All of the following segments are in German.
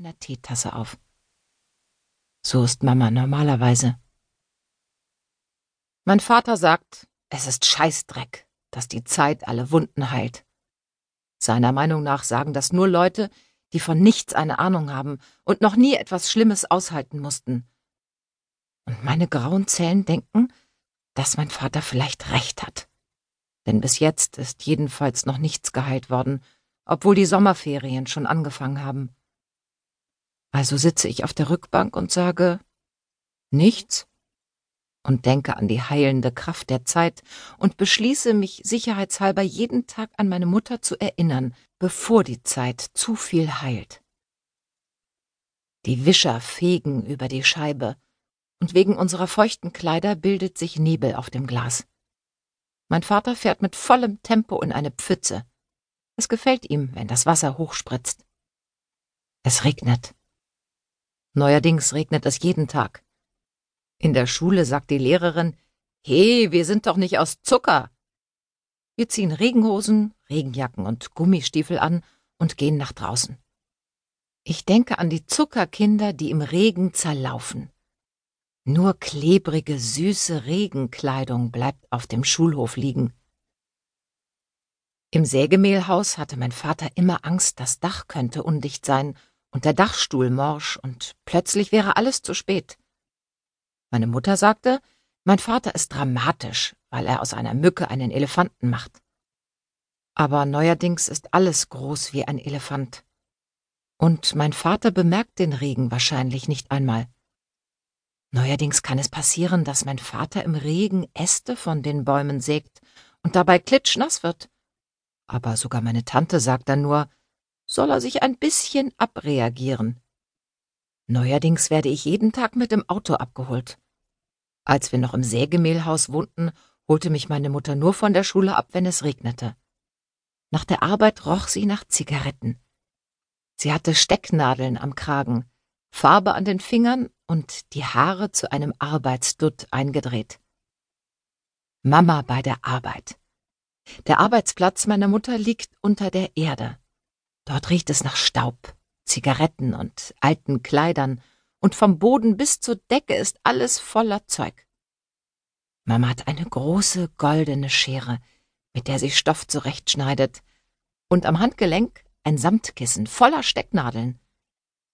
einer Teetasse auf. So ist Mama normalerweise. Mein Vater sagt, es ist Scheißdreck, dass die Zeit alle Wunden heilt. Seiner Meinung nach sagen das nur Leute, die von nichts eine Ahnung haben und noch nie etwas Schlimmes aushalten mussten. Und meine grauen Zellen denken, dass mein Vater vielleicht recht hat. Denn bis jetzt ist jedenfalls noch nichts geheilt worden, obwohl die Sommerferien schon angefangen haben. Also sitze ich auf der Rückbank und sage nichts und denke an die heilende Kraft der Zeit und beschließe mich sicherheitshalber jeden Tag an meine Mutter zu erinnern, bevor die Zeit zu viel heilt. Die Wischer fegen über die Scheibe, und wegen unserer feuchten Kleider bildet sich Nebel auf dem Glas. Mein Vater fährt mit vollem Tempo in eine Pfütze. Es gefällt ihm, wenn das Wasser hochspritzt. Es regnet. Neuerdings regnet es jeden Tag. In der Schule sagt die Lehrerin, He, wir sind doch nicht aus Zucker. Wir ziehen Regenhosen, Regenjacken und Gummistiefel an und gehen nach draußen. Ich denke an die Zuckerkinder, die im Regen zerlaufen. Nur klebrige, süße Regenkleidung bleibt auf dem Schulhof liegen. Im Sägemehlhaus hatte mein Vater immer Angst, das Dach könnte undicht sein und der Dachstuhl morsch und plötzlich wäre alles zu spät. Meine Mutter sagte, mein Vater ist dramatisch, weil er aus einer Mücke einen Elefanten macht. Aber neuerdings ist alles groß wie ein Elefant. Und mein Vater bemerkt den Regen wahrscheinlich nicht einmal. Neuerdings kann es passieren, dass mein Vater im Regen Äste von den Bäumen sägt und dabei klitschnass wird. Aber sogar meine Tante sagt dann nur, soll er sich ein bisschen abreagieren. Neuerdings werde ich jeden Tag mit dem Auto abgeholt. Als wir noch im Sägemehlhaus wohnten, holte mich meine Mutter nur von der Schule ab, wenn es regnete. Nach der Arbeit roch sie nach Zigaretten. Sie hatte Stecknadeln am Kragen, Farbe an den Fingern und die Haare zu einem Arbeitsdutt eingedreht. Mama bei der Arbeit. Der Arbeitsplatz meiner Mutter liegt unter der Erde. Dort riecht es nach Staub, Zigaretten und alten Kleidern, und vom Boden bis zur Decke ist alles voller Zeug. Mama hat eine große goldene Schere, mit der sie Stoff zurechtschneidet, und am Handgelenk ein Samtkissen voller Stecknadeln.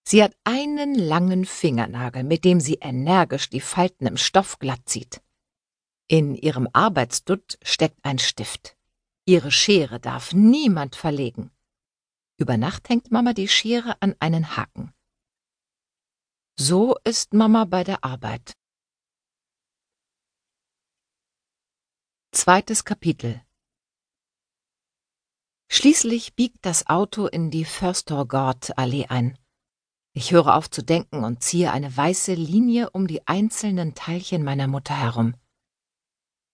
Sie hat einen langen Fingernagel, mit dem sie energisch die Falten im Stoff glatt zieht. In ihrem Arbeitsdutt steckt ein Stift. Ihre Schere darf niemand verlegen. Über Nacht hängt Mama die Schere an einen Haken. So ist Mama bei der Arbeit. Zweites Kapitel Schließlich biegt das Auto in die Förstorgard-Allee ein. Ich höre auf zu denken und ziehe eine weiße Linie um die einzelnen Teilchen meiner Mutter herum.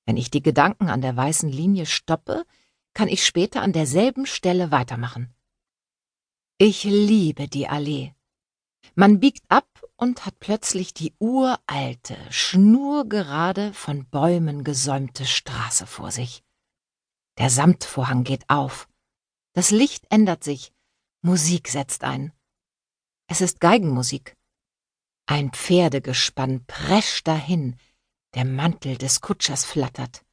Wenn ich die Gedanken an der weißen Linie stoppe, kann ich später an derselben Stelle weitermachen. Ich liebe die Allee. Man biegt ab und hat plötzlich die uralte, schnurgerade, von Bäumen gesäumte Straße vor sich. Der Samtvorhang geht auf. Das Licht ändert sich. Musik setzt ein. Es ist Geigenmusik. Ein Pferdegespann prescht dahin, der Mantel des Kutschers flattert.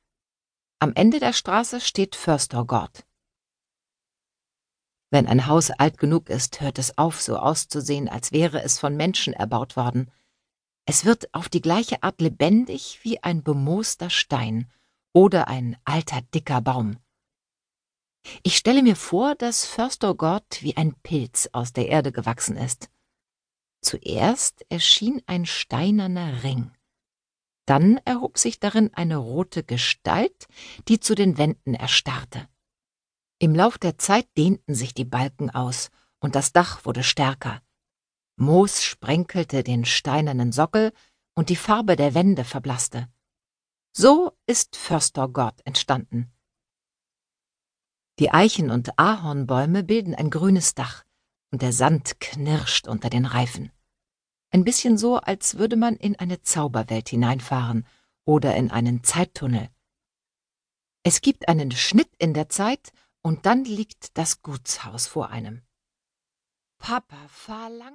Am Ende der Straße steht Förstorgord. Wenn ein Haus alt genug ist, hört es auf, so auszusehen, als wäre es von Menschen erbaut worden. Es wird auf die gleiche Art lebendig wie ein bemooster Stein oder ein alter dicker Baum. Ich stelle mir vor, dass Förstergott wie ein Pilz aus der Erde gewachsen ist. Zuerst erschien ein steinerner Ring. Dann erhob sich darin eine rote Gestalt, die zu den Wänden erstarrte. Im Lauf der Zeit dehnten sich die Balken aus, und das Dach wurde stärker. Moos sprenkelte den steinernen Sockel, und die Farbe der Wände verblasste. So ist Förstergott entstanden. Die Eichen- und Ahornbäume bilden ein grünes Dach, und der Sand knirscht unter den Reifen. Ein bisschen so, als würde man in eine Zauberwelt hineinfahren oder in einen Zeittunnel. Es gibt einen Schnitt in der Zeit, und dann liegt das Gutshaus vor einem. Papa, fahr langsam.